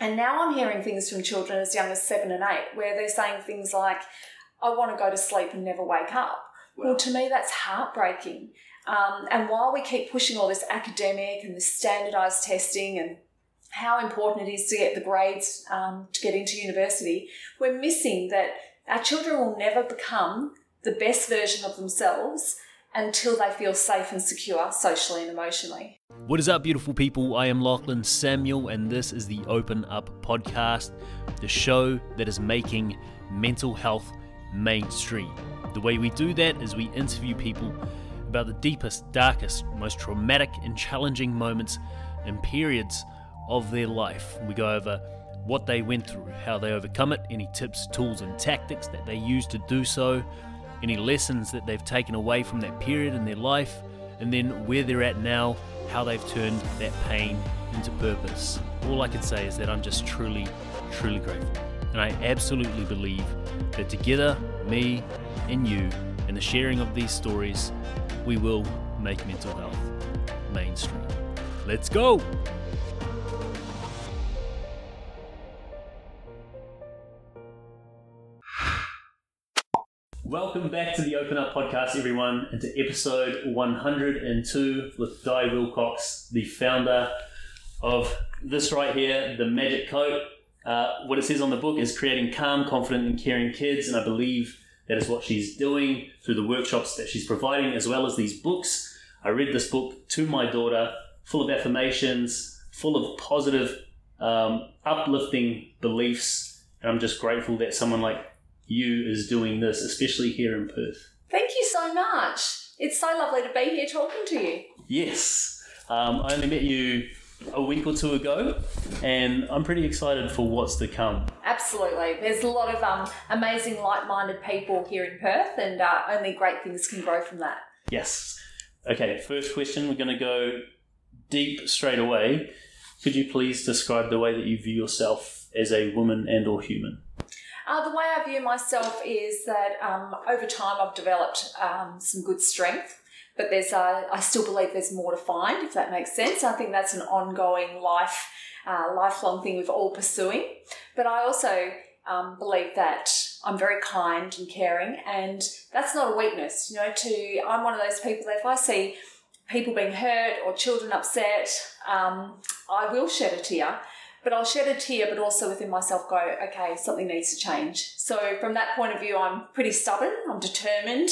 And now I'm hearing things from children as young as seven and eight where they're saying things like, I want to go to sleep and never wake up. Well, to me, that's heartbreaking. Um, and while we keep pushing all this academic and this standardized testing and how important it is to get the grades um, to get into university, we're missing that our children will never become the best version of themselves until they feel safe and secure socially and emotionally. What is up, beautiful people? I am Lachlan Samuel, and this is the Open Up Podcast, the show that is making mental health mainstream. The way we do that is we interview people about the deepest, darkest, most traumatic, and challenging moments and periods of their life. We go over what they went through, how they overcome it, any tips, tools, and tactics that they use to do so, any lessons that they've taken away from that period in their life, and then where they're at now, how they've turned that pain into purpose. All I can say is that I'm just truly, truly grateful. And I absolutely believe that together, me and you, and the sharing of these stories, we will make mental health mainstream. Let's go! Welcome back to the Open Up Podcast, everyone, and to episode 102 with Di Wilcox, the founder of this right here, the Magic Coat. Uh, what it says on the book is creating calm, confident, and caring kids, and I believe that is what she's doing through the workshops that she's providing, as well as these books. I read this book to my daughter, full of affirmations, full of positive, um, uplifting beliefs, and I'm just grateful that someone like you is doing this, especially here in Perth. Thank you so much. It's so lovely to be here talking to you. Yes. Um, I only met you a week or two ago, and I'm pretty excited for what's to come. Absolutely. There's a lot of um, amazing, like minded people here in Perth, and uh, only great things can grow from that. Yes. Okay, first question. We're going to go deep straight away. Could you please describe the way that you view yourself as a woman and or human? Uh, the way I view myself is that um, over time I've developed um, some good strength, but there's uh, I still believe there's more to find, if that makes sense. I think that's an ongoing life, uh, lifelong thing we're all pursuing. But I also um, believe that I'm very kind and caring, and that's not a weakness. You know, to I'm one of those people that if I see people being hurt or children upset, um, I will shed a tear but I'll shed a tear, but also within myself go, okay, something needs to change. So from that point of view, I'm pretty stubborn. I'm determined.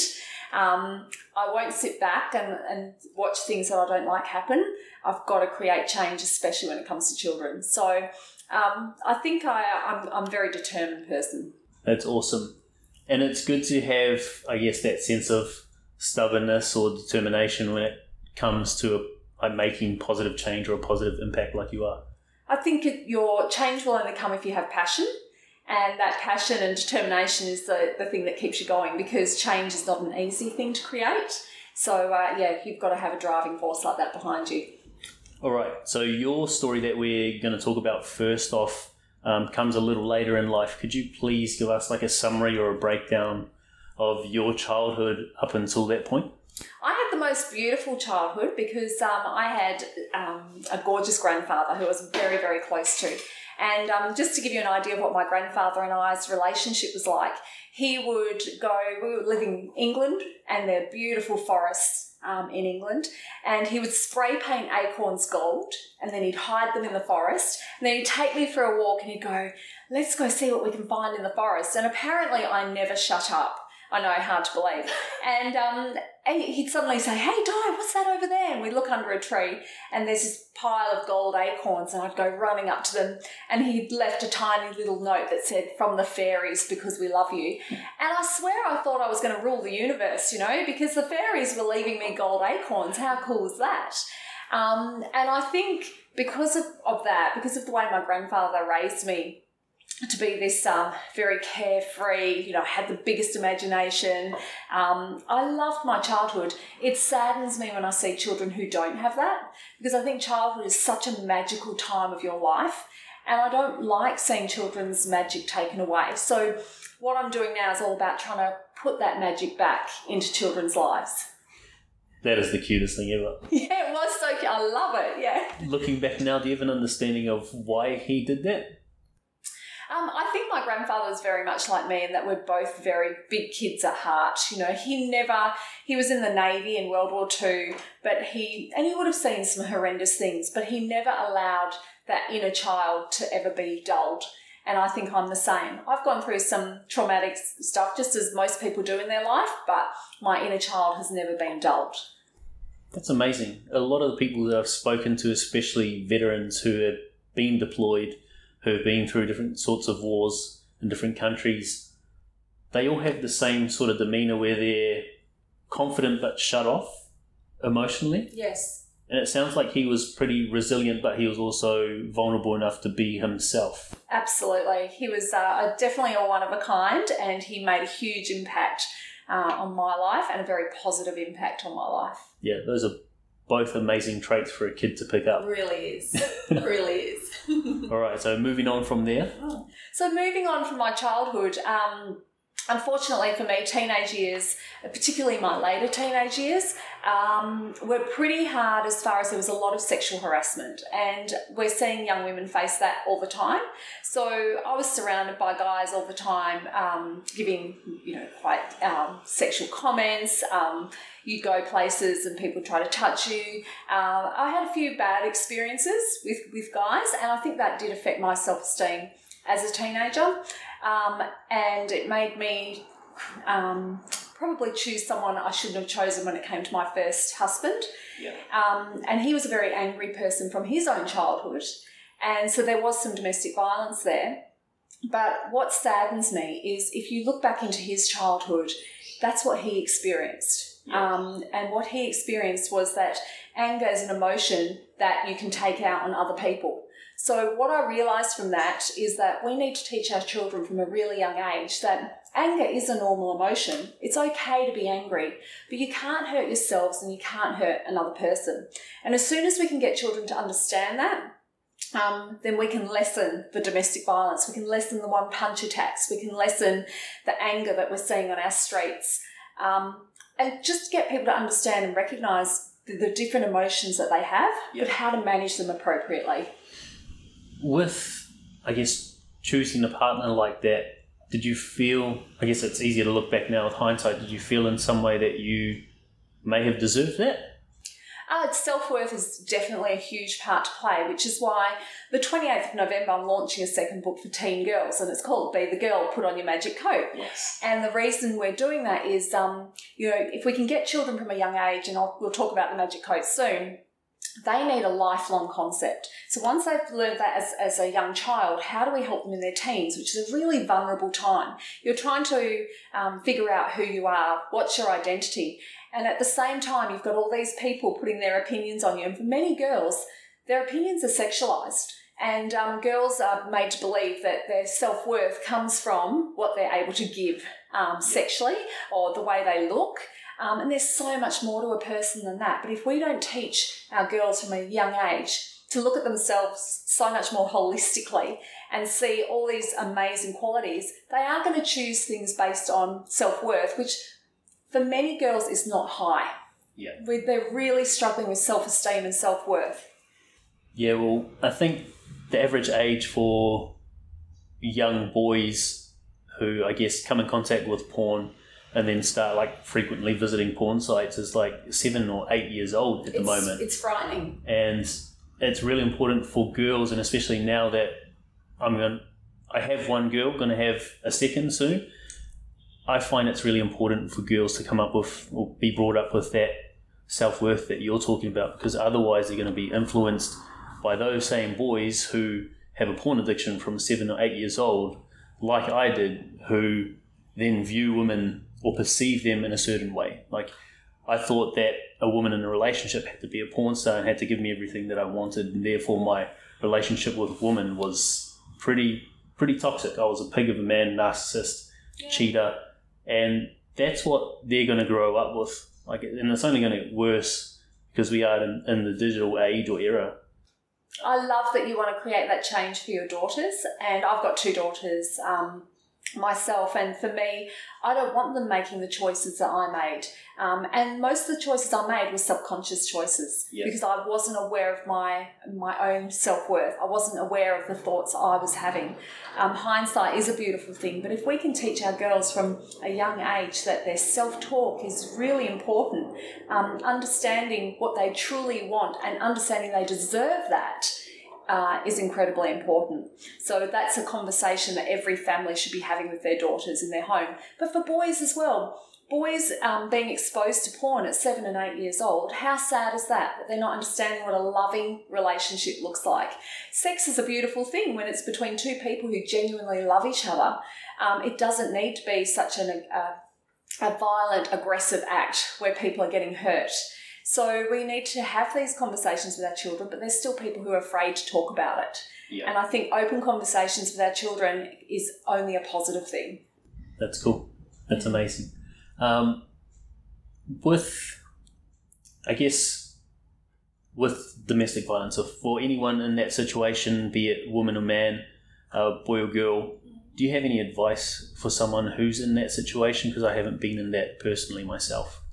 Um, I won't sit back and, and watch things that I don't like happen. I've got to create change, especially when it comes to children. So um, I think I, I'm, I'm a very determined person. That's awesome. And it's good to have, I guess, that sense of stubbornness or determination when it comes to a, making positive change or a positive impact like you are. I think it, your change will only come if you have passion. And that passion and determination is the, the thing that keeps you going because change is not an easy thing to create. So, uh, yeah, you've got to have a driving force like that behind you. All right. So, your story that we're going to talk about first off um, comes a little later in life. Could you please give us like a summary or a breakdown of your childhood up until that point? I had the most beautiful childhood because um, I had um, a gorgeous grandfather who I was very, very close to. And um, just to give you an idea of what my grandfather and I's relationship was like, he would go, we were living in England and they're beautiful forests um, in England, and he would spray paint acorns gold and then he'd hide them in the forest. And then he'd take me for a walk and he'd go, Let's go see what we can find in the forest. And apparently, I never shut up. I know, hard to believe. And um, he'd suddenly say, Hey, Di, what's that over there? And we'd look under a tree and there's this pile of gold acorns, and I'd go running up to them. And he'd left a tiny little note that said, From the fairies, because we love you. And I swear I thought I was going to rule the universe, you know, because the fairies were leaving me gold acorns. How cool is that? Um, and I think because of, of that, because of the way my grandfather raised me, to be this um, very carefree, you know, had the biggest imagination. Um, I loved my childhood. It saddens me when I see children who don't have that because I think childhood is such a magical time of your life, and I don't like seeing children's magic taken away. So, what I'm doing now is all about trying to put that magic back into children's lives. That is the cutest thing ever. Yeah, it was so cute. I love it. Yeah. Looking back now, do you have an understanding of why he did that? Um, I think my grandfather was very much like me in that we're both very big kids at heart. You know, he never, he was in the Navy in World War II, but he, and he would have seen some horrendous things, but he never allowed that inner child to ever be dulled. And I think I'm the same. I've gone through some traumatic stuff, just as most people do in their life, but my inner child has never been dulled. That's amazing. A lot of the people that I've spoken to, especially veterans who have been deployed, who have been through different sorts of wars in different countries, they all have the same sort of demeanor where they're confident but shut off emotionally. Yes. And it sounds like he was pretty resilient, but he was also vulnerable enough to be himself. Absolutely. He was uh, definitely a one of a kind, and he made a huge impact uh, on my life and a very positive impact on my life. Yeah, those are both amazing traits for a kid to pick up. Really is. Really is. All right, so moving on from there. So, moving on from my childhood, um, unfortunately for me, teenage years, particularly my later teenage years, um, were pretty hard as far as there was a lot of sexual harassment. And we're seeing young women face that all the time. So I was surrounded by guys all the time um, giving, you know, quite um, sexual comments. Um, you go places and people try to touch you. Uh, I had a few bad experiences with, with guys, and I think that did affect my self esteem as a teenager. Um, and it made me um, probably choose someone I shouldn't have chosen when it came to my first husband. Yeah. Um, and he was a very angry person from his own childhood. And so there was some domestic violence there. But what saddens me is if you look back into his childhood, that's what he experienced. Yeah. Um, and what he experienced was that anger is an emotion that you can take out on other people. So, what I realised from that is that we need to teach our children from a really young age that anger is a normal emotion. It's okay to be angry, but you can't hurt yourselves and you can't hurt another person. And as soon as we can get children to understand that, um, then we can lessen the domestic violence. We can lessen the one punch attacks. We can lessen the anger that we're seeing on our streets. Um, and just get people to understand and recognise the, the different emotions that they have, Yeah. but how to manage them appropriately. With, I guess, choosing a partner like that, did you feel, I guess it's easier to look back now with hindsight, did you feel in some way that you may have deserved that? Uh, Self worth is definitely a huge part to play, which is why the 28th of November I'm launching a second book for teen girls, and it's called Be the Girl, Put on Your Magic Coat. Yes. And the reason we're doing that is, um, you know, if we can get children from a young age, and I'll, we'll talk about the magic coat soon, they need a lifelong concept. So once they've learned that as, as a young child, how do we help them in their teens, which is a really vulnerable time? You're trying to um, figure out who you are, what's your identity, and at the same time, you've got all these people putting their opinions on you. And for many girls, their opinions are sexualized. And um, girls are made to believe that their self worth comes from what they're able to give um, sexually or the way they look. Um, and there's so much more to a person than that. But if we don't teach our girls from a young age to look at themselves so much more holistically and see all these amazing qualities, they are going to choose things based on self worth, which for many girls is not high. Yeah. Where They're really struggling with self esteem and self worth. Yeah, well, I think the average age for young boys who I guess come in contact with porn and then start like frequently visiting porn sites is like seven or eight years old at the moment. it's frightening. and it's really important for girls, and especially now that I'm going, I have one girl, going to have a second soon. I find it's really important for girls to come up with or be brought up with that self worth that you're talking about, because otherwise they're going to be influenced by those same boys who have a porn addiction from seven or eight years old, like I did, who then view women or perceive them in a certain way. Like I thought that a woman in a relationship had to be a porn star and had to give me everything that I wanted, and therefore my relationship with a woman was pretty pretty toxic. I was a pig of a man, narcissist, cheater, and that's what they're going to grow up with. Like, and it's only going to get worse because we are in, in the digital age or era. I love that you want to create that change for your daughters, and I've got two daughters. Um, myself and for me i don't want them making the choices that i made. Um, and most of the choices i made were subconscious choices because i wasn't aware of my my own self-worth. I wasn't aware of the thoughts i was having. Um, hindsight is a beautiful thing but if we can teach our girls from a young age that their self-talk is really important um, understanding what they truly want and understanding they deserve that uh, is incredibly important. So that's a conversation that every family should be having with their daughters in their home. But for boys as well, boys um, being exposed to porn at seven and eight years old, how sad is that? That they're not understanding what a loving relationship looks like. Sex is a beautiful thing when it's between two people who genuinely love each other. Um, it doesn't need to be such an, a, a violent, aggressive act where people are getting hurt. So we need to have these conversations with our children, but there's still people who are afraid to talk about it. Yeah. And I think open conversations with our children is only a positive thing. That's cool. That's amazing. Um, with, I guess, with domestic violence, or for anyone in that situation, be it woman or man, uh, boy or girl, do you have any advice for someone who's in that situation? Because I haven't been in that personally myself.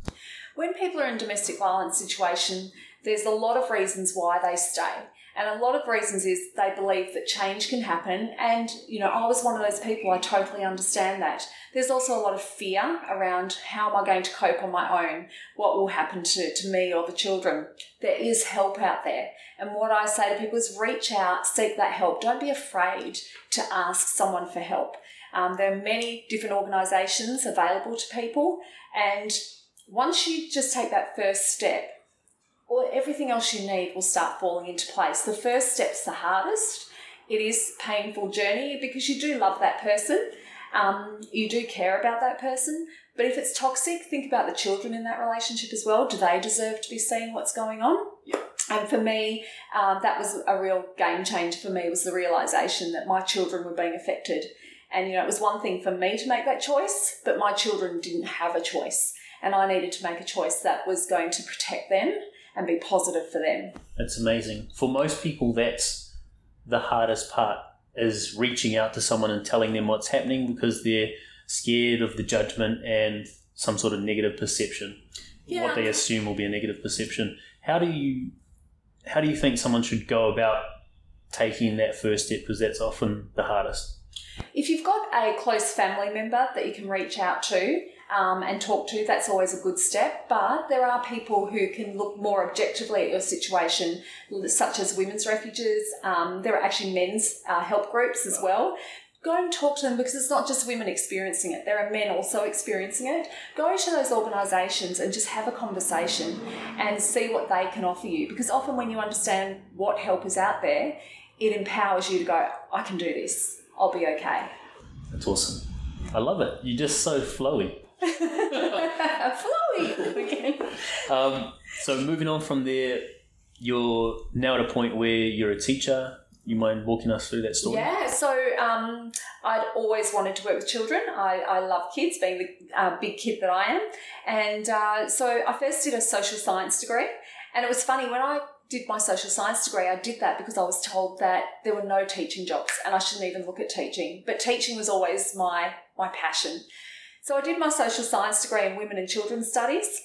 When people are in domestic violence situation, there's a lot of reasons why they stay. And a lot of reasons is they believe that change can happen. And, you know, I was one of those people, I totally understand that. There's also a lot of fear around how am I going to cope on my own? What will happen to, to me or the children? There is help out there. And what I say to people is reach out, seek that help. Don't be afraid to ask someone for help. Um, there are many different organisations available to people. And once you just take that first step, or everything else you need will start falling into place. The first step's the hardest. It is a painful journey because you do love that person. Um, you do care about that person. But if it's toxic, think about the children in that relationship as well. Do they deserve to be seeing what's going on? Yeah. And for me, um, that was a real game changer for me was the realization that my children were being affected. And, you know, it was one thing for me to make that choice, but my children didn't have a choice. And I needed to make a choice that was going to protect them and be positive for them. That's amazing. For most people, that's the hardest part is reaching out to someone and telling them what's happening because they're scared of the judgment and some sort of negative perception. Yeah. What they assume will be a negative perception. How do you how do you think someone should go about taking that first step because that's often the hardest? If you've got a close family member that you can reach out to um, and talk to, that's always a good step. But there are people who can look more objectively at your situation, such as women's refuges. Um, there are actually men's uh, help groups as well. Go and talk to them because it's not just women experiencing it, there are men also experiencing it. Go to those organisations and just have a conversation and see what they can offer you because often when you understand what help is out there, it empowers you to go, I can do this, I'll be okay. That's awesome. I love it. You're just so flowy. Flowy again. Um, so moving on from there, you're now at a point where you're a teacher. You mind walking us through that story? Yeah, so um, I'd always wanted to work with children. I, I love kids, being the uh, big kid that I am. And uh, so I first did a social science degree. And it was funny, when I did my social science degree, I did that because I was told that there were no teaching jobs and I shouldn't even look at teaching. But teaching was always my, my passion. So I did my social science degree in women and children's studies.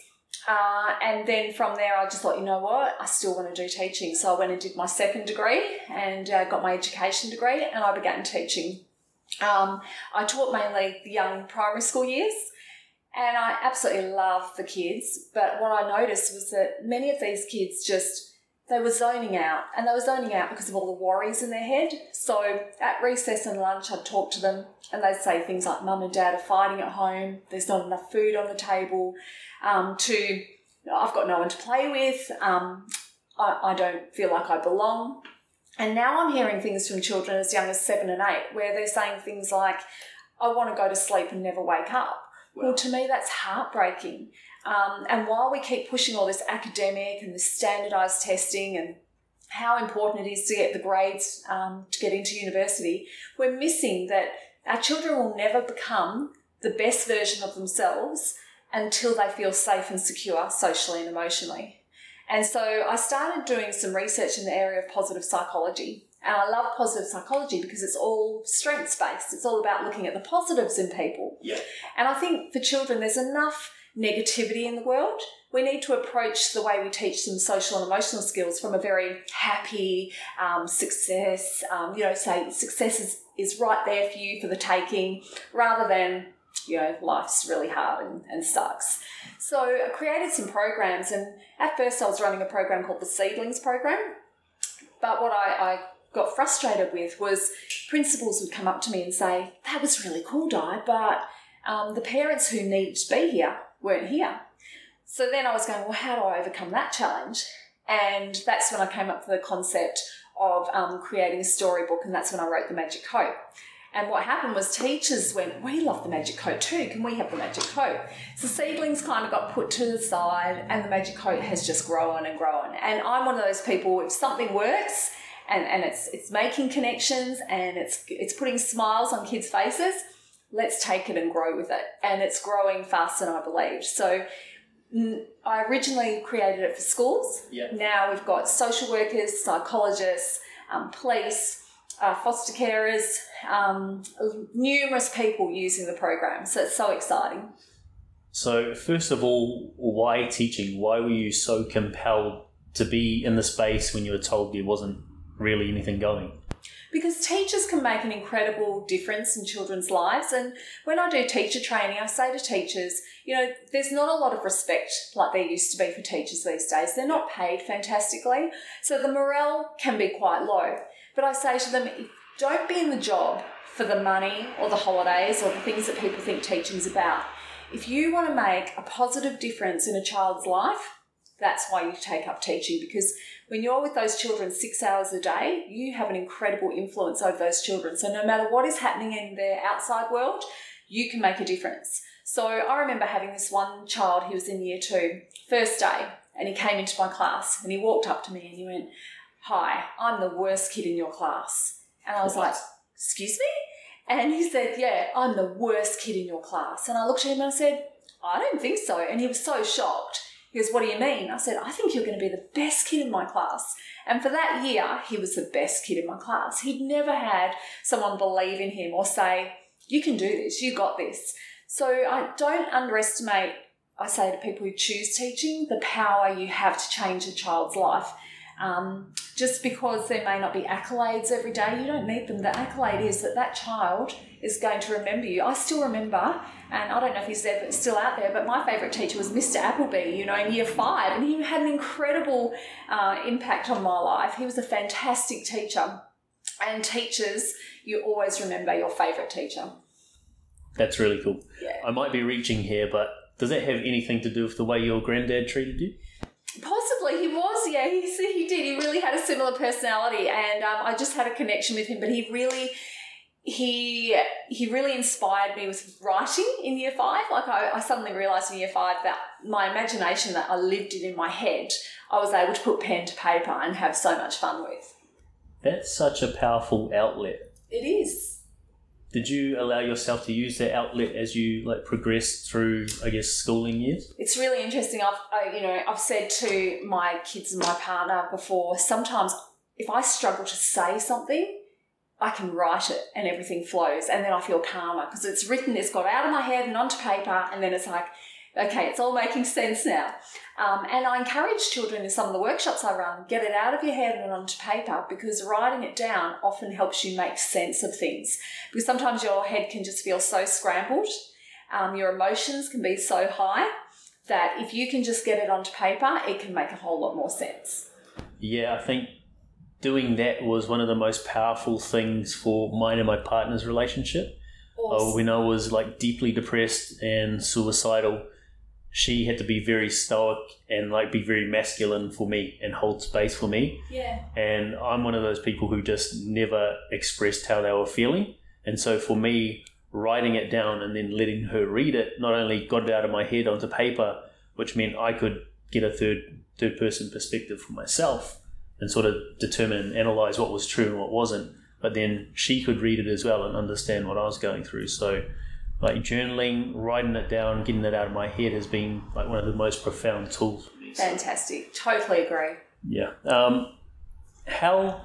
Uh, and then from there, I just thought, you know what, I still want to do teaching. So I went and did my second degree and uh, got my education degree, and I began teaching. Um, I taught mainly the young primary school years, and I absolutely loved the kids. But what I noticed was that many of these kids just they were zoning out, and they were zoning out because of all the worries in their head. So at recess and lunch, I'd talk to them, and they'd say things like, "Mum and Dad are fighting at home. There's not enough food on the table." Um, to I've got no one to play with. Um, I, I don't feel like I belong. And now I'm hearing things from children as young as seven and eight where they're saying things like, I want to go to sleep and never wake up. Well, to me, that's heartbreaking. Um, and while we keep pushing all this academic and this standardized testing and how important it is to get the grades um, to get into university, we're missing that our children will never become the best version of themselves until they feel safe and secure socially and emotionally. And so I started doing some research in the area of positive psychology. And I love positive psychology because it's all strengths based. It's all about looking at the positives in people. Yeah. And I think for children, there's enough negativity in the world. We need to approach the way we teach them social and emotional skills from a very happy um, success, um, you know, say success is, is right there for you for the taking, rather than, you know, life's really hard and, and sucks. So I created some programs, and at first I was running a program called the Seedlings Program. But what I, I got frustrated with was principals would come up to me and say, That was really cool, Di, but um, the parents who need to be here weren't here. So then I was going, Well, how do I overcome that challenge? And that's when I came up with the concept of um, creating a storybook, and that's when I wrote The Magic Coat. And what happened was teachers went, We love the magic coat too. Can we have the magic coat? So seedlings kind of got put to the side, and the magic coat has just grown and grown. And I'm one of those people, if something works, and, and it's it's making connections and it's it's putting smiles on kids' faces. Let's take it and grow with it, and it's growing faster than I believed. So I originally created it for schools. Yeah. Now we've got social workers, psychologists, um, police, uh, foster carers, um, numerous people using the program. So it's so exciting. So, first of all, why teaching? Why were you so compelled to be in the space when you were told there wasn't really anything going? Because teachers can make an incredible difference in children's lives. And when I do teacher training, I say to teachers, you know, there's not a lot of respect like there used to be for teachers these days. They're not paid fantastically. So the morale can be quite low. But I say to them, don't be in the job for the money or the holidays or the things that people think teaching's about. If you want to make a positive difference in a child's life, that's why you take up teaching because when you're with those children six hours a day, you have an incredible influence over those children. So no matter what is happening in their outside world, you can make a difference. So I remember having this one child, he was in year two, first day, and he came into my class and he walked up to me and he went, Hi, I'm the worst kid in your class. And I was what? like, Excuse me? And he said, Yeah, I'm the worst kid in your class. And I looked at him and I said, I don't think so. And he was so shocked. He goes, What do you mean? I said, I think you're going to be the best kid in my class. And for that year, he was the best kid in my class. He'd never had someone believe in him or say, You can do this, you got this. So I don't underestimate, I say to people who choose teaching, the power you have to change a child's life. Um, just because there may not be accolades every day, you don't need them. The accolade is that that child is going to remember you. I still remember, and I don't know if he's ever, still out there, but my favourite teacher was Mr. Appleby, you know, in year five, and he had an incredible uh, impact on my life. He was a fantastic teacher. And teachers, you always remember your favourite teacher. That's really cool. Yeah. I might be reaching here, but does that have anything to do with the way your granddad treated you? Possibly, he was. Yeah, he he did. He really had a similar personality, and um, I just had a connection with him. But he really, he he really inspired me with writing in year five. Like I, I suddenly realised in year five that my imagination that I lived it in my head, I was able to put pen to paper and have so much fun with. That's such a powerful outlet. It is did you allow yourself to use that outlet as you like progressed through i guess schooling years it's really interesting i've I, you know i've said to my kids and my partner before sometimes if i struggle to say something i can write it and everything flows and then i feel calmer because it's written it's got out of my head and onto paper and then it's like okay, it's all making sense now. Um, and I encourage children in some of the workshops I run, get it out of your head and onto paper because writing it down often helps you make sense of things. Because sometimes your head can just feel so scrambled, um, your emotions can be so high that if you can just get it onto paper, it can make a whole lot more sense. Yeah, I think doing that was one of the most powerful things for mine and my partner's relationship. Awesome. Uh, when I was like deeply depressed and suicidal, she had to be very stoic and like be very masculine for me and hold space for me. Yeah. And I'm one of those people who just never expressed how they were feeling. And so for me, writing it down and then letting her read it not only got it out of my head onto paper, which meant I could get a third third person perspective for myself and sort of determine and analyze what was true and what wasn't. But then she could read it as well and understand what I was going through. So like journaling, writing it down, getting it out of my head has been like one of the most profound tools for me. Fantastic. Totally agree. Yeah. Um, how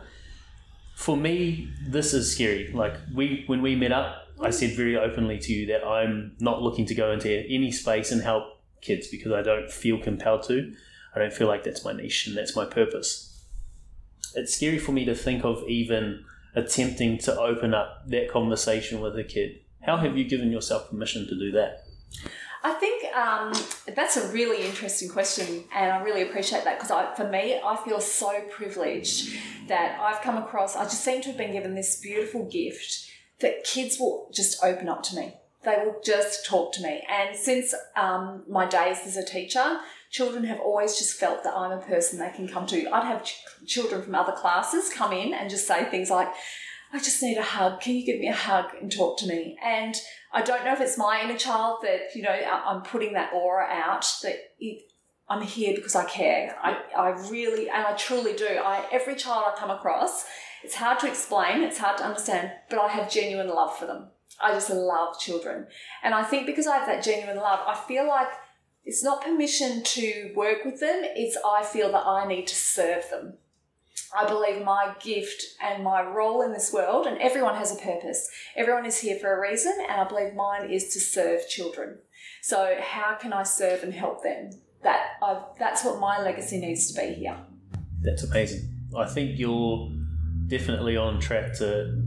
For me, this is scary. Like we when we met up, I said very openly to you that I'm not looking to go into any space and help kids because I don't feel compelled to. I don't feel like that's my niche and that's my purpose. It's scary for me to think of even attempting to open up that conversation with a kid. How have you given yourself permission to do that? I think um, that's a really interesting question, and I really appreciate that because for me, I feel so privileged that I've come across. I just seem to have been given this beautiful gift that kids will just open up to me. They will just talk to me, and since um, my days as a teacher, children have always just felt that I'm a person they can come to. I'd have ch- children from other classes come in and just say things like, I just need a hug. Can you give me a hug and talk to me? And I don't know if it's my inner child that, you know, I'm putting that aura out that it, I'm here because I care. I, I really, and I truly do. I, every child I come across, it's hard to explain, it's hard to understand, but I have genuine love for them. I just love children. And I think because I have that genuine love, I feel like it's not permission to work with them, it's I feel that I need to serve them. I believe my gift and my role in this world, and everyone has a purpose. Everyone is here for a reason, and I believe mine is to serve children. So, how can I serve and help them? That I've, that's what my legacy needs to be here. That's amazing. I think you're definitely on track to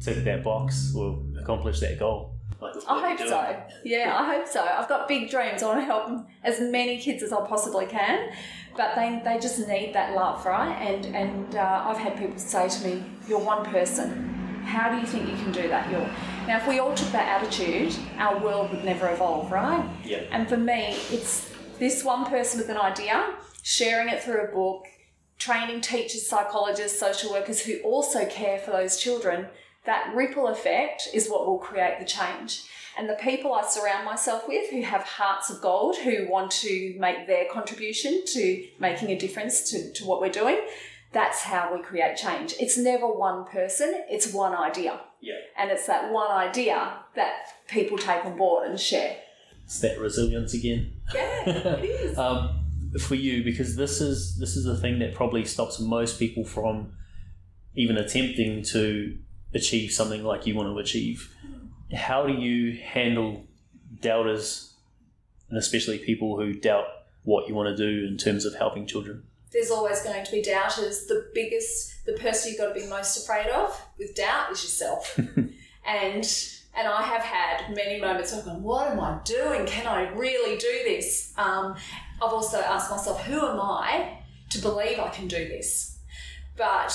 tick that box or accomplish that goal. I hope so. Yeah, I hope so. I've got big dreams. I want to help as many kids as I possibly can, but they, they just need that love, right? And and uh, I've had people say to me, "You're one person. How do you think you can do that?" You're now. If we all took that attitude, our world would never evolve, right? Yeah. And for me, it's this one person with an idea, sharing it through a book, training teachers, psychologists, social workers who also care for those children that ripple effect is what will create the change. And the people I surround myself with who have hearts of gold, who want to make their contribution to making a difference to, to what we're doing, that's how we create change. It's never one person, it's one idea. Yeah. And it's that one idea that people take on board and share. It's that resilience again. Yeah, it is. um, for you, because this is this is the thing that probably stops most people from even attempting to achieve something like you want to achieve. How do you handle doubters, and especially people who doubt what you want to do in terms of helping children? There's always going to be doubters. The biggest, the person you've got to be most afraid of with doubt is yourself. and and I have had many moments of going, what am I doing? Can I really do this? Um, I've also asked myself, who am I to believe I can do this? But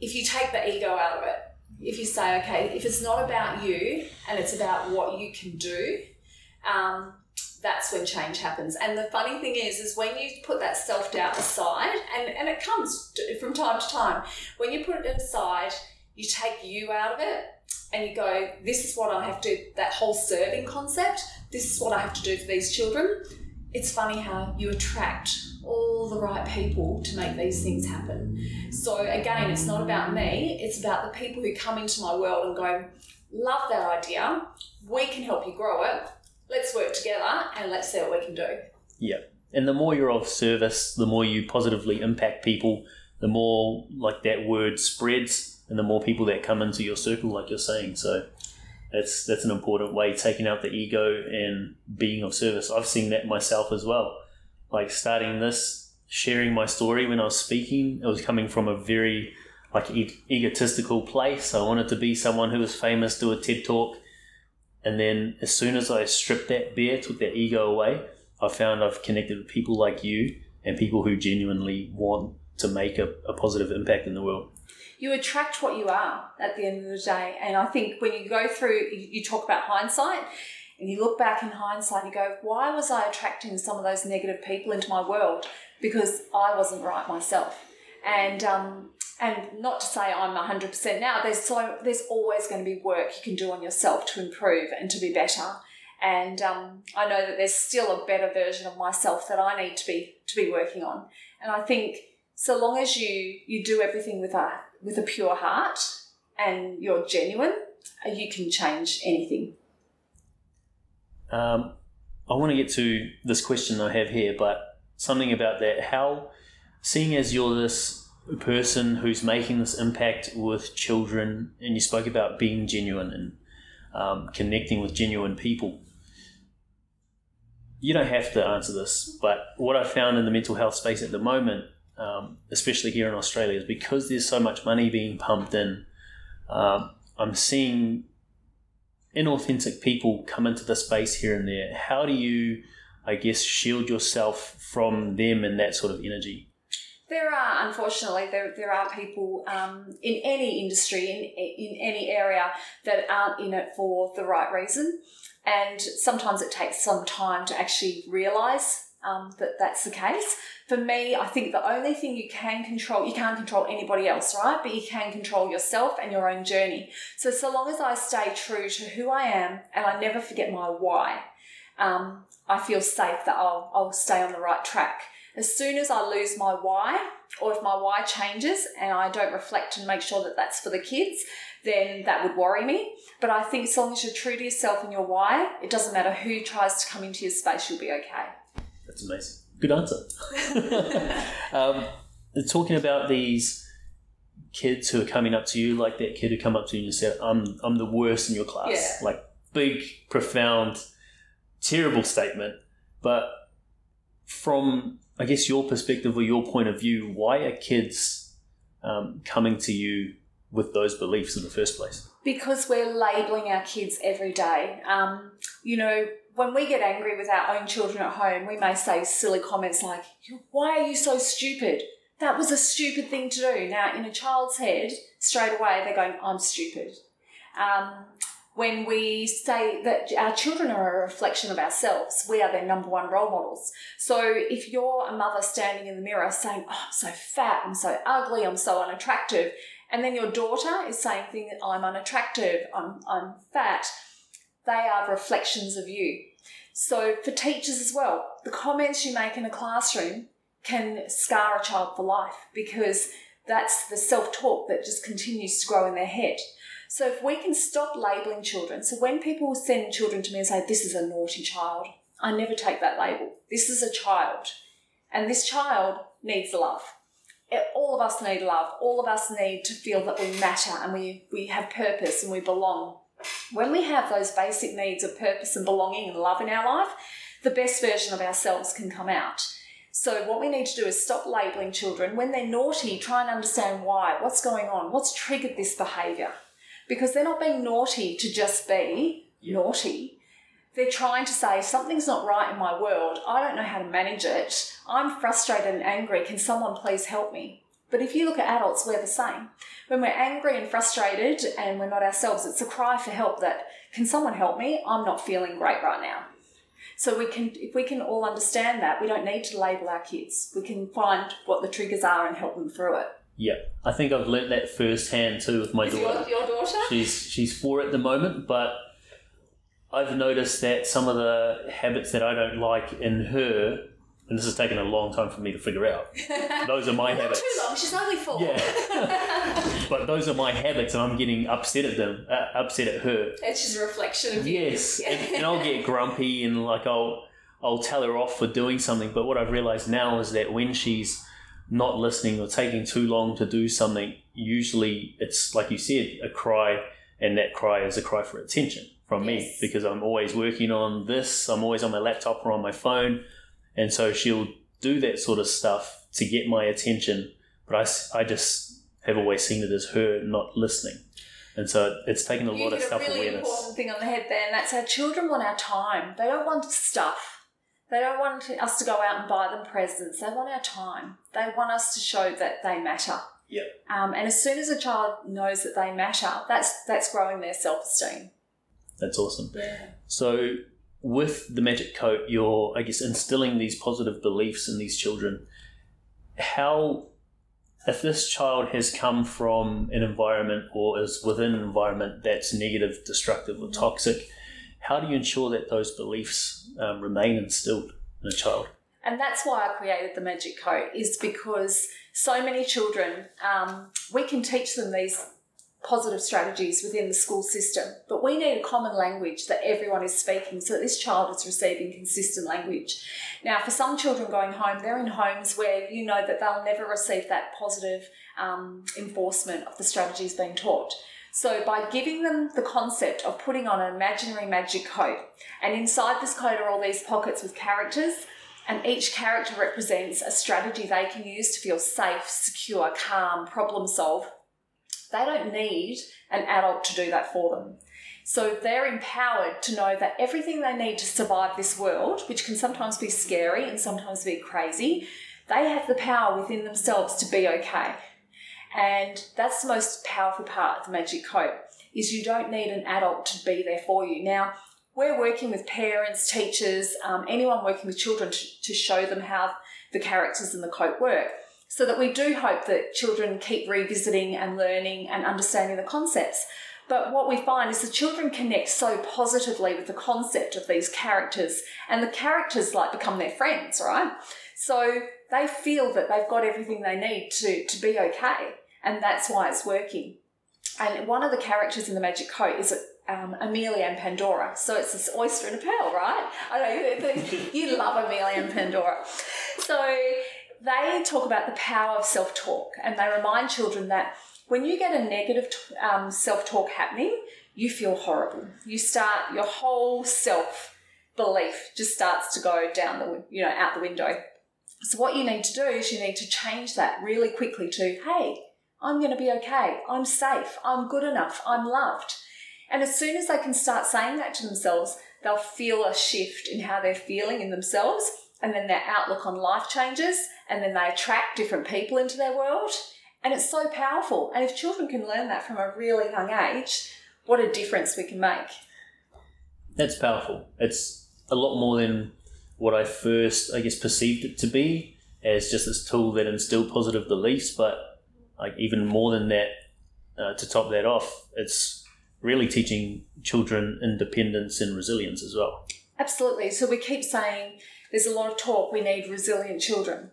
if you take the ego out of it, if you say, okay, if it's not about you and it's about what you can do, um, that's when change happens. And the funny thing is, is when you put that self doubt aside, and, and it comes from time to time, when you put it aside, you take you out of it and you go, this is what I have to do, that whole serving concept, this is what I have to do for these children. It's funny how you attract all the right people to make these things happen. So again, it's not about me, it's about the people who come into my world and go, love that idea, we can help you grow it, let's work together and let's see what we can do. Yeah. And the more you're of service, the more you positively impact people, the more like that word spreads and the more people that come into your circle, like you're saying. So that's that's an important way, taking out the ego and being of service. I've seen that myself as well like starting this, sharing my story when I was speaking, it was coming from a very like e- egotistical place. I wanted to be someone who was famous, do a TED talk, and then as soon as I stripped that bare, took that ego away, I found I've connected with people like you and people who genuinely want to make a, a positive impact in the world you attract what you are at the end of the day. And I think when you go through, you talk about hindsight, and you look back in hindsight and you go, why was I attracting some of those negative people into my world? Because I wasn't right myself. And um, and not to say I'm 100% now, there's so there's always going to be work you can do on yourself to improve and to be better. And um, I know that there's still a better version of myself that I need to be to be working on. And I think so long as you you do everything with a with a pure heart and you're genuine, you can change anything. Um, I want to get to this question I have here, but something about that. How, seeing as you're this person who's making this impact with children, and you spoke about being genuine and um, connecting with genuine people. You don't have to answer this, but what I found in the mental health space at the moment, um, especially here in Australia, is because there's so much money being pumped in, um, I'm seeing inauthentic people come into the space here and there. How do you, I guess, shield yourself from them and that sort of energy? There are, unfortunately, there, there are people um, in any industry, in, in any area, that aren't in it for the right reason. And sometimes it takes some time to actually realise um, that that's the case. For me, I think the only thing you can control, you can't control anybody else, right? But you can control yourself and your own journey. So, so long as I stay true to who I am and I never forget my why, um, I feel safe that I'll, I'll stay on the right track. As soon as I lose my why, or if my why changes and I don't reflect and make sure that that's for the kids, then that would worry me. But I think as long as you're true to yourself and your why, it doesn't matter who tries to come into your space, you'll be okay. That's amazing. Good answer. um, talking about these kids who are coming up to you, like that kid who come up to you and said, "I'm I'm the worst in your class." Yeah. Like big, profound, terrible statement, but from I guess your perspective or your point of view, why are kids um, coming to you with those beliefs in the first place? Because we're labeling our kids every day. Um, you know, when we get angry with our own children at home, we may say silly comments like, Why are you so stupid? That was a stupid thing to do. Now, in a child's head, straight away, they're going, I'm stupid. Um, when we say that our children are a reflection of ourselves, we are their number one role models. So if you're a mother standing in the mirror saying, Oh, I'm so fat, I'm so ugly, I'm so unattractive, and then your daughter is saying things, I'm unattractive, I'm, I'm fat, they are reflections of you. So for teachers as well, the comments you make in a classroom can scar a child for life because that's the self talk that just continues to grow in their head. So if we can stop labeling children, so when people send children to me and say, This is a naughty child, I never take that label. This is a child. And this child needs love. All of us need love. All of us need to feel that we matter and we, we have purpose and we belong. When we have those basic needs of purpose and belonging and love in our life, the best version of ourselves can come out. So, what we need to do is stop labeling children. When they're naughty, try and understand why. What's going on? What's triggered this behaviour? because they're not being naughty to just be naughty. They're trying to say something's not right in my world. I don't know how to manage it. I'm frustrated and angry. Can someone please help me? But if you look at adults, we're the same. When we're angry and frustrated and we're not ourselves, it's a cry for help that, can someone help me? I'm not feeling great right now. So we can, if we can all understand that, we don't need to label our kids. We can find what the triggers are and help them through it. Yeah, I think I've learnt that firsthand too with my Is daughter. your, your daughter? She's she's four at the moment, but I've noticed that some of the habits that I don't like in her, and this has taken a long time for me to figure out. Those are my Not habits. too long. She's only four. Yeah, but those are my habits, and I'm getting upset at them, uh, upset at her. It's just a reflection of you. Yes, and, and I'll get grumpy and like I'll I'll tell her off for doing something. But what I've realized now is that when she's not listening or taking too long to do something, usually it's like you said, a cry, and that cry is a cry for attention from me because I'm always working on this. I'm always on my laptop or on my phone, and so she'll do that sort of stuff to get my attention. But I, I just have always seen it as her not listening. And so it's taken a You lot of self really awareness. important thing on the head there, and that's our children want our time. They don't want stuff. They don't want us to go out and buy them presents. They want our time. They want us to show that they matter. Yep. Um, and as soon as a child knows that they matter, that's that's growing their self esteem. That's awesome. Yeah. So, with the magic coat, you're, I guess, instilling these positive beliefs in these children. How, if this child has come from an environment or is within an environment that's negative, destructive, or toxic, how do you ensure that those beliefs um, remain instilled in a child? And that's why I created the Magic Coat, is because so many children, um, we can teach them these positive strategies within the school system, but we need a common language that everyone is speaking so that this child is receiving consistent language. Now, for some children going home, they're in homes where you know that they'll never receive that positive um, enforcement of the strategies being taught. So, by giving them the concept of putting on an imaginary magic coat, and inside this coat are all these pockets with characters, and each character represents a strategy they can use to feel safe, secure, calm, problem solve they don't need an adult to do that for them. So they're empowered to know that everything they need to survive this world, which can sometimes be scary and sometimes be crazy, they have the power within themselves to be okay. And that's the most powerful part of the magic coat is you don't need an adult to be there for you. Now, we're working with parents, teachers, um, anyone working with children to, to show them how the characters in the coat work so that we do hope that children keep revisiting and learning and understanding the concepts. But what we find is the children connect so positively with the concept of these characters, and the characters like become their friends, right? So they feel that they've got everything they need to, to be okay, and that's why it's working. And one of the characters in the Magic Coat is um, Amelia and Pandora. So it's this oyster and a pearl, right? I know you love Amelia and Pandora. So they talk about the power of self talk and they remind children that when you get a negative um, self talk happening, you feel horrible. You start, your whole self belief just starts to go down the, you know, out the window. So, what you need to do is you need to change that really quickly to, hey, I'm going to be okay. I'm safe. I'm good enough. I'm loved. And as soon as they can start saying that to themselves, they'll feel a shift in how they're feeling in themselves and then their outlook on life changes, and then they attract different people into their world. And it's so powerful. And if children can learn that from a really young age, what a difference we can make. That's powerful. It's a lot more than what I first, I guess, perceived it to be as just this tool that instilled positive beliefs. But like even more than that, uh, to top that off, it's really teaching children independence and resilience as well. Absolutely. So we keep saying there's a lot of talk we need resilient children.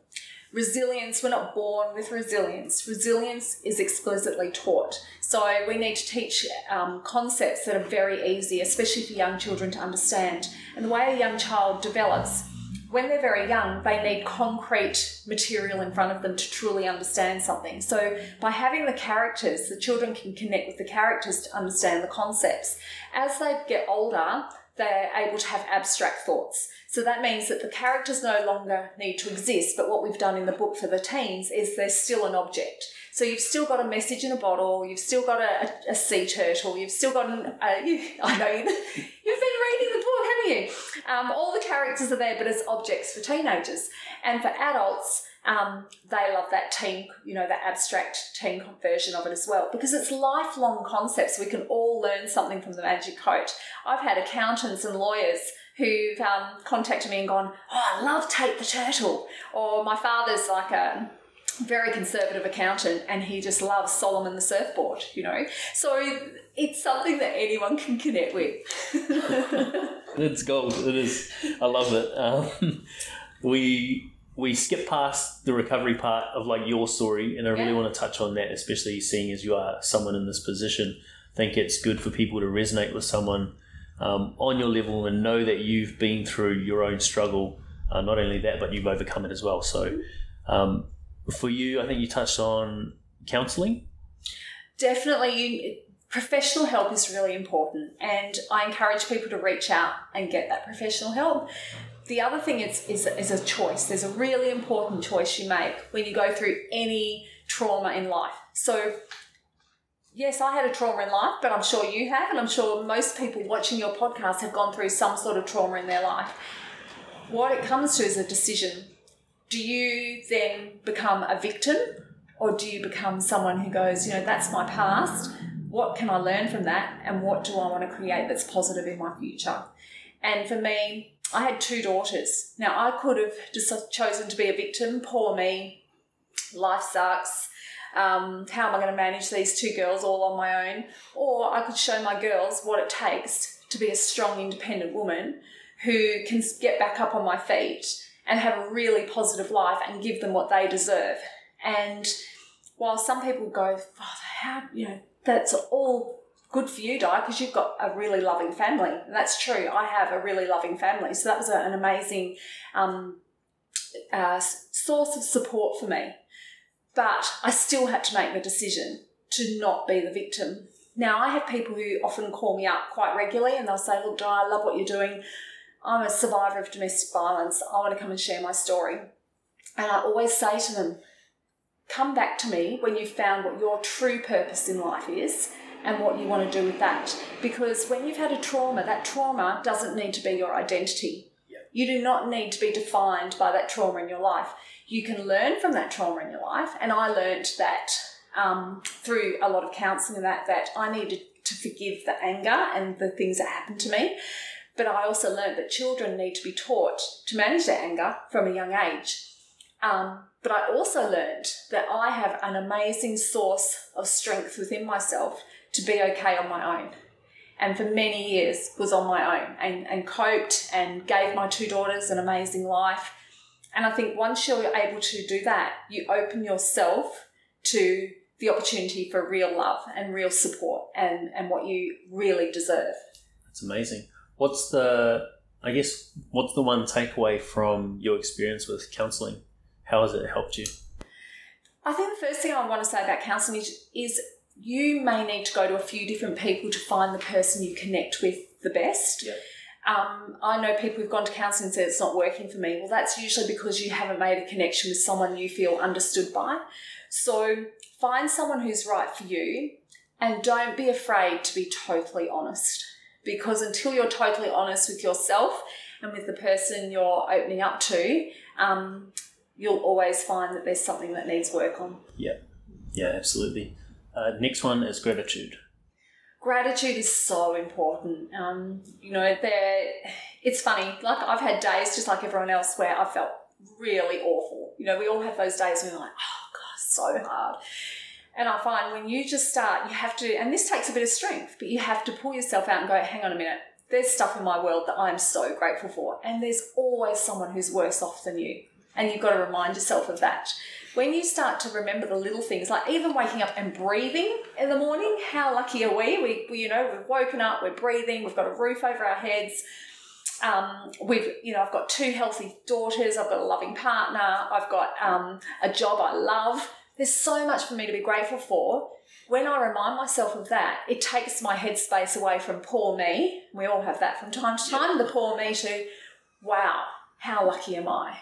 Resilience, we're not born with resilience. Resilience is explicitly taught. So we need to teach um, concepts that are very easy, especially for young children to understand. And the way a young child develops, when they're very young, they need concrete material in front of them to truly understand something. So, by having the characters, the children can connect with the characters to understand the concepts. As they get older, they're able to have abstract thoughts. So that means that the characters no longer need to exist, but what we've done in the book for the teens is they're still an object. So you've still got a message in a bottle, you've still got a, a, sea turtle, you've still got an, a, you, I know you, you've been reading the book, haven't you? Um, all the characters are there, but as objects for teenagers. And for adults, um, they love that team, you know, the abstract team version of it as well, because it's lifelong concepts. We can all learn something from the magic coat. I've had accountants and lawyers who've um, contacted me and gone, "Oh, I love Tate the Turtle," or my father's like a very conservative accountant and he just loves Solomon the surfboard, you know. So it's something that anyone can connect with. it's gold. It is. I love it. Um, we we skip past the recovery part of like your story, and I really yeah. want to touch on that, especially seeing as you are someone in this position. I think it's good for people to resonate with someone um, on your level and know that you've been through your own struggle. Uh, not only that, but you've overcome it as well. So, um, for you, I think you touched on counselling. Definitely, you, professional help is really important, and I encourage people to reach out and get that professional help the other thing is, is, is a choice. There's a really important choice you make when you go through any trauma in life. So, yes, I had a trauma in life, but I'm sure you have, and I'm sure most people watching your podcast have gone through some sort of trauma in their life. What it comes to is a decision. Do you then become a victim, or do you become someone who goes, you know, that's my past? What can I learn from that, and what do I want to create that's positive in my future? And for me, I had two daughters. Now, I could have just chosen to be a victim. Poor me. Life sucks. Um, how am I going to manage these two girls all on my own? Or I could show my girls what it takes to be a strong, independent woman who can get back up on my feet and have a really positive life and give them what they deserve. And while some people go, how, you know, that's all good for you, Di, because you've got a really loving family. And that's true. I have a really loving family. So that was a, an amazing um, uh, source of support for me. But I still had to make the decision to not be the victim. Now, I have people who often call me up quite regularly and they'll say, Look, Di, I love what you're doing. I'm a survivor of domestic violence. I want to come and share my story. And I always say to them, Come back to me when you've found what your true purpose in life is and what you want to do with that. Because when you've had a trauma, that trauma doesn't need to be your identity. You do not need to be defined by that trauma in your life. You can learn from that trauma in your life. And I learned that um, through a lot of counselling that that I needed to forgive the anger and the things that happened to me. But I also learned that children need to be taught to manage their anger from a young age. Um, but I also learned that I have an amazing source of strength within myself to be okay on my own. And for many years was on my own and, and coped and gave my two daughters an amazing life. And I think once you're able to do that, you open yourself to the opportunity for real love and real support and, and what you really deserve. That's amazing. What's the, I guess, what's the one takeaway from your experience with counselling? How has it helped you? I think the first thing I want to say about counselling is, is you may need to go to a few different people to find the person you connect with the best. Yeah. Um, I know people who've gone to counselling and said it's not working for me. Well, that's usually because you haven't made a connection with someone you feel understood by. So find someone who's right for you and don't be afraid to be totally honest. Because until you're totally honest with yourself and with the person you're opening up to, um, you'll always find that there's something that needs work on. Yeah, yeah, absolutely. Uh, next one is gratitude. Gratitude is so important. Um, you know, there. It's funny. Like I've had days, just like everyone else, where I felt really awful. You know, we all have those days when we're like, oh god, so hard. And I find when you just start, you have to, and this takes a bit of strength, but you have to pull yourself out and go, hang on a minute. There's stuff in my world that I'm so grateful for, and there's always someone who's worse off than you, and you've got to remind yourself of that when you start to remember the little things, like even waking up and breathing in the morning, how lucky are we? We, we you know, we've woken up, we're breathing, we've got a roof over our heads. Um, we've, you know, I've got two healthy daughters, I've got a loving partner, I've got um, a job I love. There's so much for me to be grateful for. When I remind myself of that, it takes my headspace away from poor me. We all have that from time to time, the poor me to, wow, how lucky am I?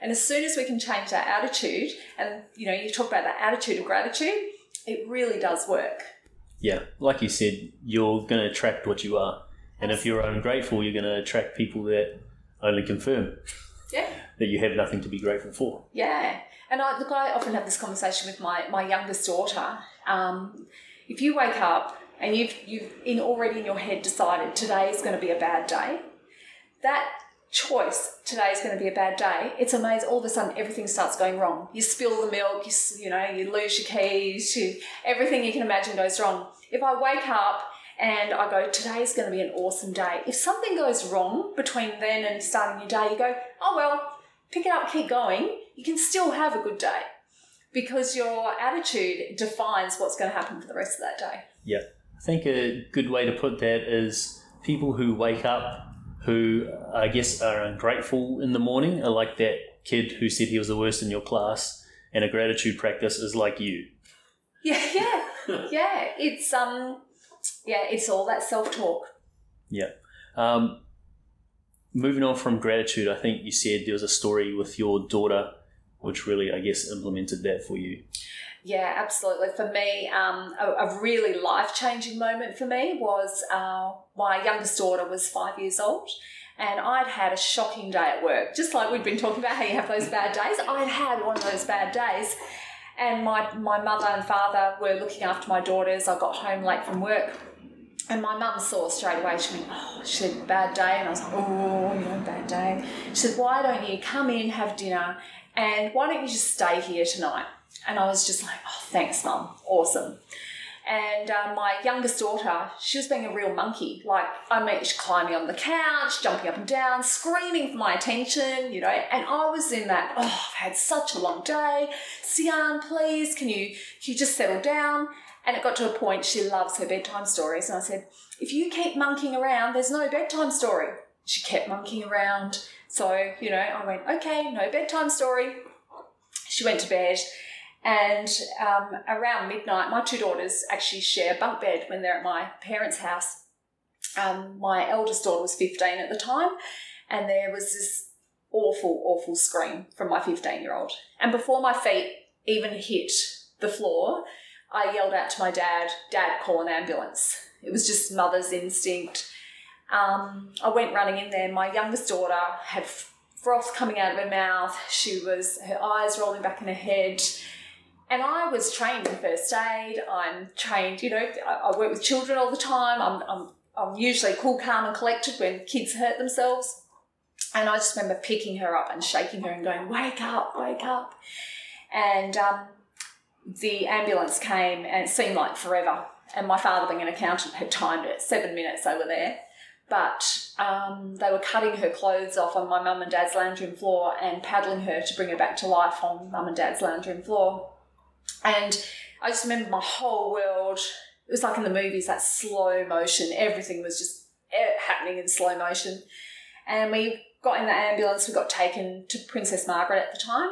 And as soon as we can change our attitude, and you know, you talk about that attitude of gratitude, it really does work. Yeah, like you said, you're going to attract what you are. And if you're ungrateful, you're going to attract people that only confirm yeah. that you have nothing to be grateful for. Yeah. And I, look, I often have this conversation with my, my youngest daughter. Um, if you wake up and you've, you've in already in your head decided today is going to be a bad day, that choice today is going to be a bad day. It's amazing all of a sudden everything starts going wrong. You spill the milk you, you know you lose your keys you, everything you can imagine goes wrong. If i wake up and i go today is going to be an awesome day if something goes wrong between then and starting your day you go oh well pick it up keep going you can still have a good day because your attitude defines what's going to happen for the rest of that day. Yeah. I think a good way to put that is people who wake up who I guess are ungrateful in the morning are like that kid who said he was the worst in your class, and a gratitude practice is like you. Yeah, yeah, yeah. It's um, yeah, it's all that self talk. Yeah. Um, moving on from gratitude, I think you said there was a story with your daughter, which really, I guess, implemented that for you. Yeah, absolutely. For me, um, a, a, really life changing moment for me was uh, my youngest daughter was five years old. And I'd had a shocking day at work, just like we'd been talking about how you have those bad days. I'd had one of those bad days. And my, my mother and father were looking after my daughters. I got home late from work. And my mum saw straight away, she went, Oh, she said, bad day. And I was like, Oh, you know, bad day. She said, Why don't you come in, have dinner, and why don't you just stay here tonight? And I was just like, oh, thanks, mum. Awesome. And uh, my youngest daughter, she was being a real monkey. Like, I mean, she's climbing on the couch, jumping up and down, screaming for my attention, you know. And I was in that, oh, I've had such a long day. Sian, please, can you, can you just settle down? And it got to a point she loves her bedtime stories. And I said, if you keep monkeying around, there's no bedtime story. She kept monkeying around. So, you know, I went, okay, no bedtime story. She went to bed. And um, around midnight, my two daughters actually share a bunk bed when they're at my parents' house. Um, my eldest daughter was 15 at the time, and there was this awful, awful scream from my 15 year old. And before my feet even hit the floor, I yelled out to my dad, Dad, call an ambulance. It was just mother's instinct. Um, I went running in there. My youngest daughter had froth coming out of her mouth. She was, her eyes rolling back in her head. And I was trained in first aid. I'm trained, you know, I, I work with children all the time. I'm, I'm, I'm usually cool, calm, and collected when kids hurt themselves. And I just remember picking her up and shaking her and going, Wake up, wake up. And um, the ambulance came and it seemed like forever. And my father, being an accountant, had timed it seven minutes were there. But um, they were cutting her clothes off on my mum and dad's lounge room floor and paddling her to bring her back to life on mum and dad's lounge room floor. And I just remember my whole world, it was like in the movies, that slow motion. Everything was just eh, happening in slow motion. And we got in the ambulance, we got taken to Princess Margaret at the time.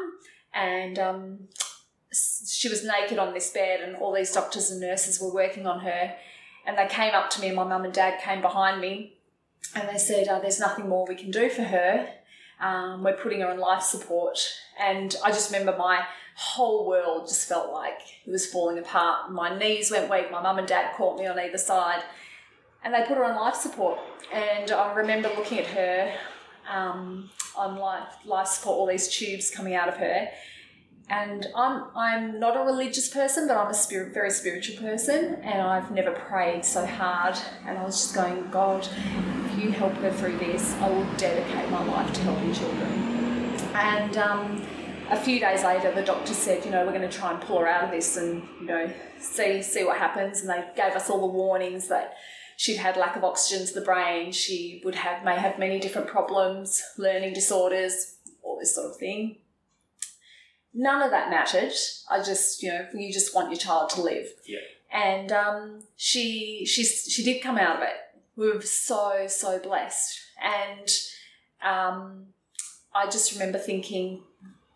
And um, she was naked on this bed, and all these doctors and nurses were working on her. And they came up to me, and my mum and dad came behind me, and they said, oh, There's nothing more we can do for her. Um, we're putting her on life support. And I just remember my whole world just felt like it was falling apart. My knees went weak. My mum and dad caught me on either side. And they put her on life support. And I remember looking at her um, on life, life support, all these tubes coming out of her. And I'm I'm not a religious person, but I'm a spirit, very spiritual person, and I've never prayed so hard. And I was just going, God, if you help her through this, I will dedicate my life to helping children. And um, a few days later, the doctor said, you know, we're going to try and pull her out of this, and you know, see see what happens. And they gave us all the warnings that she'd had lack of oxygen to the brain, she would have may have many different problems, learning disorders, all this sort of thing none of that mattered. I just, you know, you just want your child to live. Yeah. And um, she, she, she did come out of it. We were so, so blessed. And um, I just remember thinking,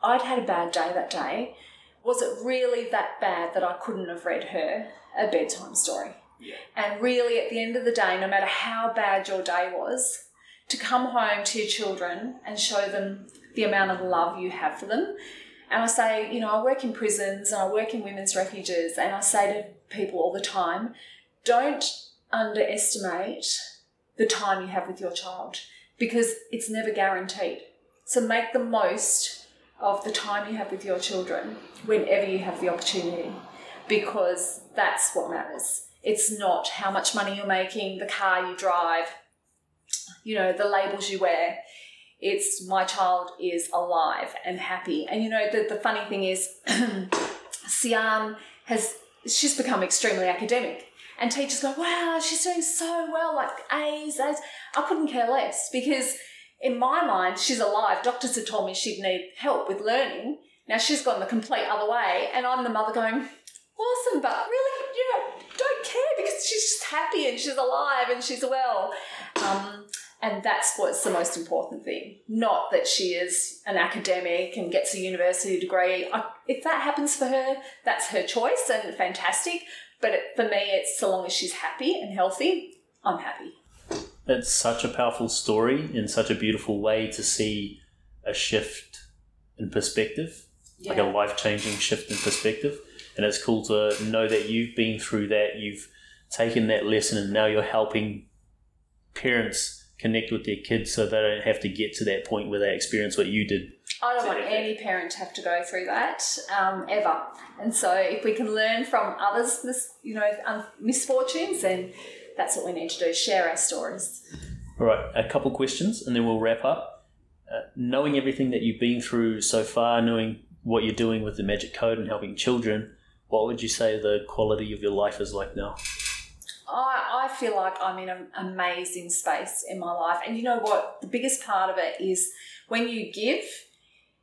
I'd had a bad day that day. Was it really that bad that I couldn't have read her a bedtime story? Yeah. And really, at the end of the day, no matter how bad your day was, to come home to your children and show them the amount of love you have for them and I say, you know, I work in prisons and I work in women's refuges, and I say to people all the time, don't underestimate the time you have with your child because it's never guaranteed. So make the most of the time you have with your children whenever you have the opportunity because that's what matters. It's not how much money you're making, the car you drive, you know, the labels you wear. It's my child is alive and happy. And you know, the, the funny thing is, Sian has, she's become extremely academic. And teachers go, wow, she's doing so well, like A's, A's. I couldn't care less because in my mind, she's alive. Doctors had told me she'd need help with learning. Now she's gone the complete other way, and I'm the mother going, awesome, but really, you know, don't care because she's just happy and she's alive and she's well. Um, and that's what's the most important thing. Not that she is an academic and gets a university degree. I, if that happens for her, that's her choice and fantastic. But it, for me, it's so long as she's happy and healthy, I'm happy. It's such a powerful story in such a beautiful way to see a shift in perspective, yeah. like a life changing shift in perspective. And it's cool to know that you've been through that, you've taken that lesson, and now you're helping parents connect with their kids so they don't have to get to that point where they experience what you did. I don't want any parent to have to go through that um, ever. And so, if we can learn from others, mis- you know, um, misfortunes, then that's what we need to do: share our stories. All right, a couple questions, and then we'll wrap up. Uh, knowing everything that you've been through so far, knowing what you're doing with the Magic Coat and helping children, what would you say the quality of your life is like now? I, I feel like I'm in an amazing space in my life. And you know what? The biggest part of it is when you give,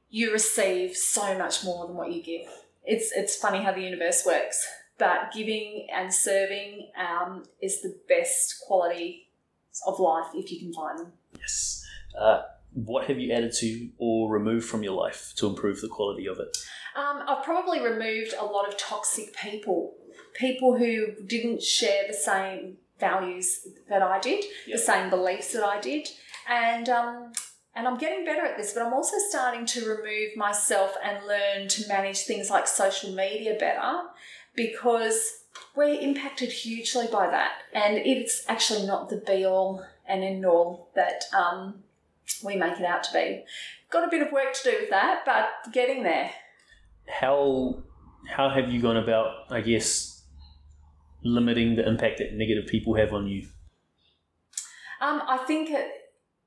you receive so much more than what you give. It's, it's funny how the universe works. But giving and serving um, is the best quality of life if you can find them. Yes. Uh, what have you added to or removed from your life to improve the quality of it? Um, I've probably removed a lot of toxic people, people who didn't share the same values that I did, Yep. the same beliefs that I did, and um, and I'm getting better at this. But I'm also starting to remove myself and learn to manage things like social media better because we're impacted hugely by that, and it's actually not the be all and end all that um, we make it out to be. Got a bit of work to do with that, but getting there. How how have you gone about, I guess, limiting the impact that negative people have on you? Um, I think, it,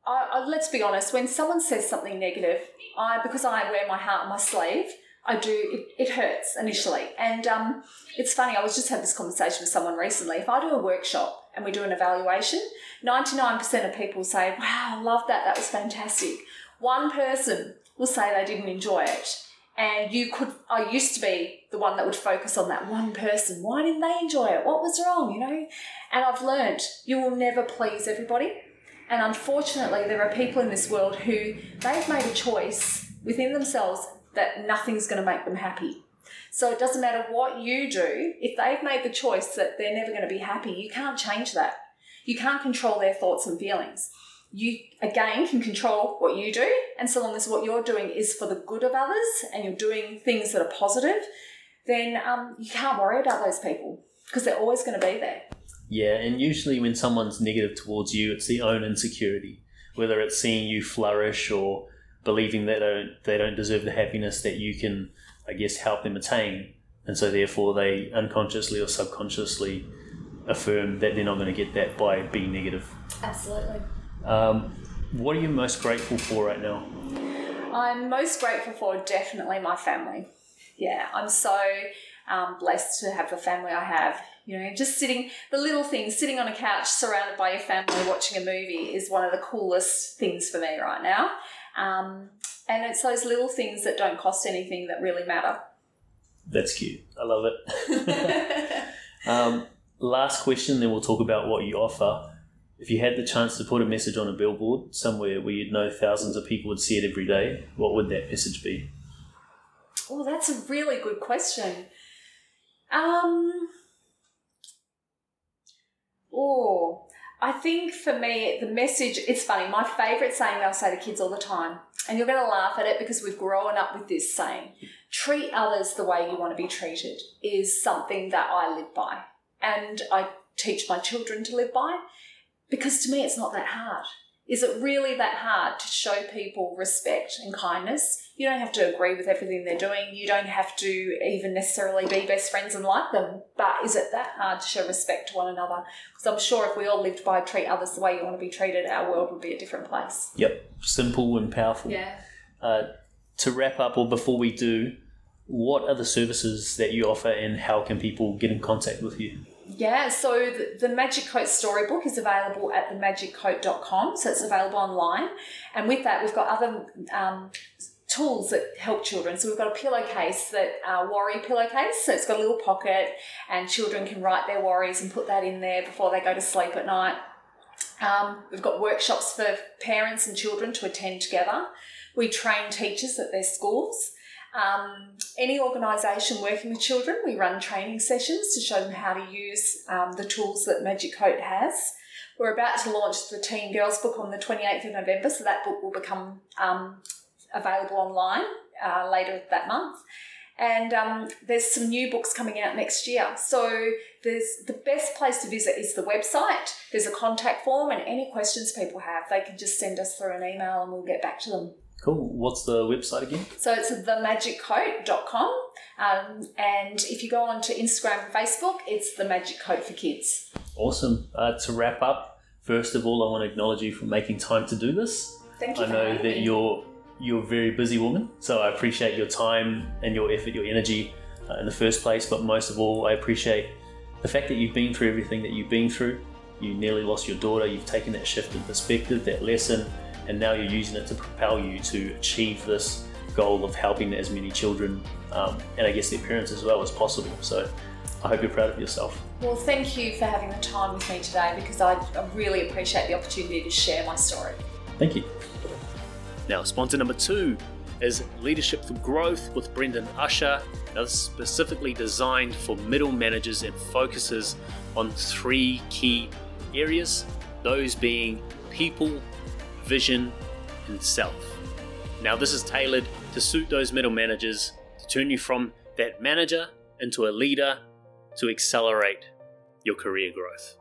I, I, let's be honest, when someone says something negative, I because I wear my heart on my sleeve, I do, it, it hurts initially. And um, it's funny, I was just had this conversation with someone recently. If I do a workshop and we do an evaluation, 99% of people say, wow, I love that, that was fantastic. One person will say they didn't enjoy it. And you could, I used to be the one that would focus on that one person. Why didn't they enjoy it? What was wrong, you know? And I've learned you will never please everybody. And unfortunately, there are people in this world who they've made a choice within themselves that nothing's going to make them happy. So it doesn't matter what you do, if they've made the choice that they're never going to be happy, you can't change that. You can't control their thoughts and feelings. You, again, can control what you do, and so long as what you're doing is for the good of others and you're doing things that are positive, then um, you can't worry about those people because they're always going to be there. Yeah, and usually when someone's negative towards you, it's their own insecurity, whether it's seeing you flourish or believing that they don't, they don't deserve the happiness that you can, I guess, help them attain. And so therefore they unconsciously or subconsciously affirm that they're not going to get that by being negative. Absolutely. Um, what are you most grateful for right now? I'm most grateful for definitely my family. Yeah, I'm so um, blessed to have the family I have. You know, just sitting, the little things, sitting on a couch surrounded by your family watching a movie is one of the coolest things for me right now. Um, and it's those little things that don't cost anything that really matter. That's cute. I love it. um, last question, then we'll talk about what you offer. If you had the chance to put a message on a billboard somewhere where you'd know thousands of people would see it every day, what would that message be? Oh, that's a really good question. Um, oh, I think for me, the message, it's funny. My favourite saying I say to kids all the time, and you're going to laugh at it because we've grown up with this saying treat others the way you want to be treated is something that I live by. And I teach my children to live by because to me, it's not that hard. Is it really that hard to show people respect and kindness? You don't have to agree with everything they're doing. You don't have to even necessarily be best friends and like them. But is it that hard to show respect to one another? Because I'm sure if we all lived by treat others the way you want to be treated, our world would be a different place. Yep, simple and powerful. Yeah. Uh, to wrap up, or before we do, what are the services that you offer and how can people get in contact with you? Yeah, so the, the Magic Coat storybook is available at themagiccoat.com, so it's available online. And with that, we've got other um, tools that help children. So we've got a pillowcase that uh, worry pillowcase, so it's got a little pocket, and children can write their worries and put that in there before they go to sleep at night. Um, we've got workshops for parents and children to attend together. We train teachers at their schools. Um, any organisation working with children, we run training sessions to show them how to use um, the tools that Magic Coat has. We're about to launch the Teen Girls book on the 28th of November, so that book will become um, available online uh, later that month. And um, there's some new books coming out next year. So there's the best place to visit is the website. There's a contact form, and any questions people have, they can just send us through an email, and we'll get back to them. Cool. What's the website again? So it's themagiccoat.com. Um, and if you go on to Instagram and Facebook, it's the Magic Coat for Kids. Awesome. Uh, to wrap up, first of all, I want to acknowledge you for making time to do this. Thank you. I know that me. you're you're a very busy woman, so I appreciate your time and your effort, your energy uh, in the first place. But most of all, I appreciate the fact that you've been through everything that you've been through. You nearly lost your daughter. You've taken that shift in perspective, that lesson, and now you're using it to propel you to achieve this goal of helping as many children um, and I guess their parents as well as possible. So I hope you're proud of yourself. Well, thank you for having the time with me today because I, really appreciate the opportunity to share my story. Thank you. Now, sponsor number two is Leadership for Growth with Brendan Usher. Now, this is specifically designed for middle managers and focuses on three key areas those being people, vision, and self. Now, this is tailored to suit those middle managers to turn you from that manager into a leader to accelerate your career growth.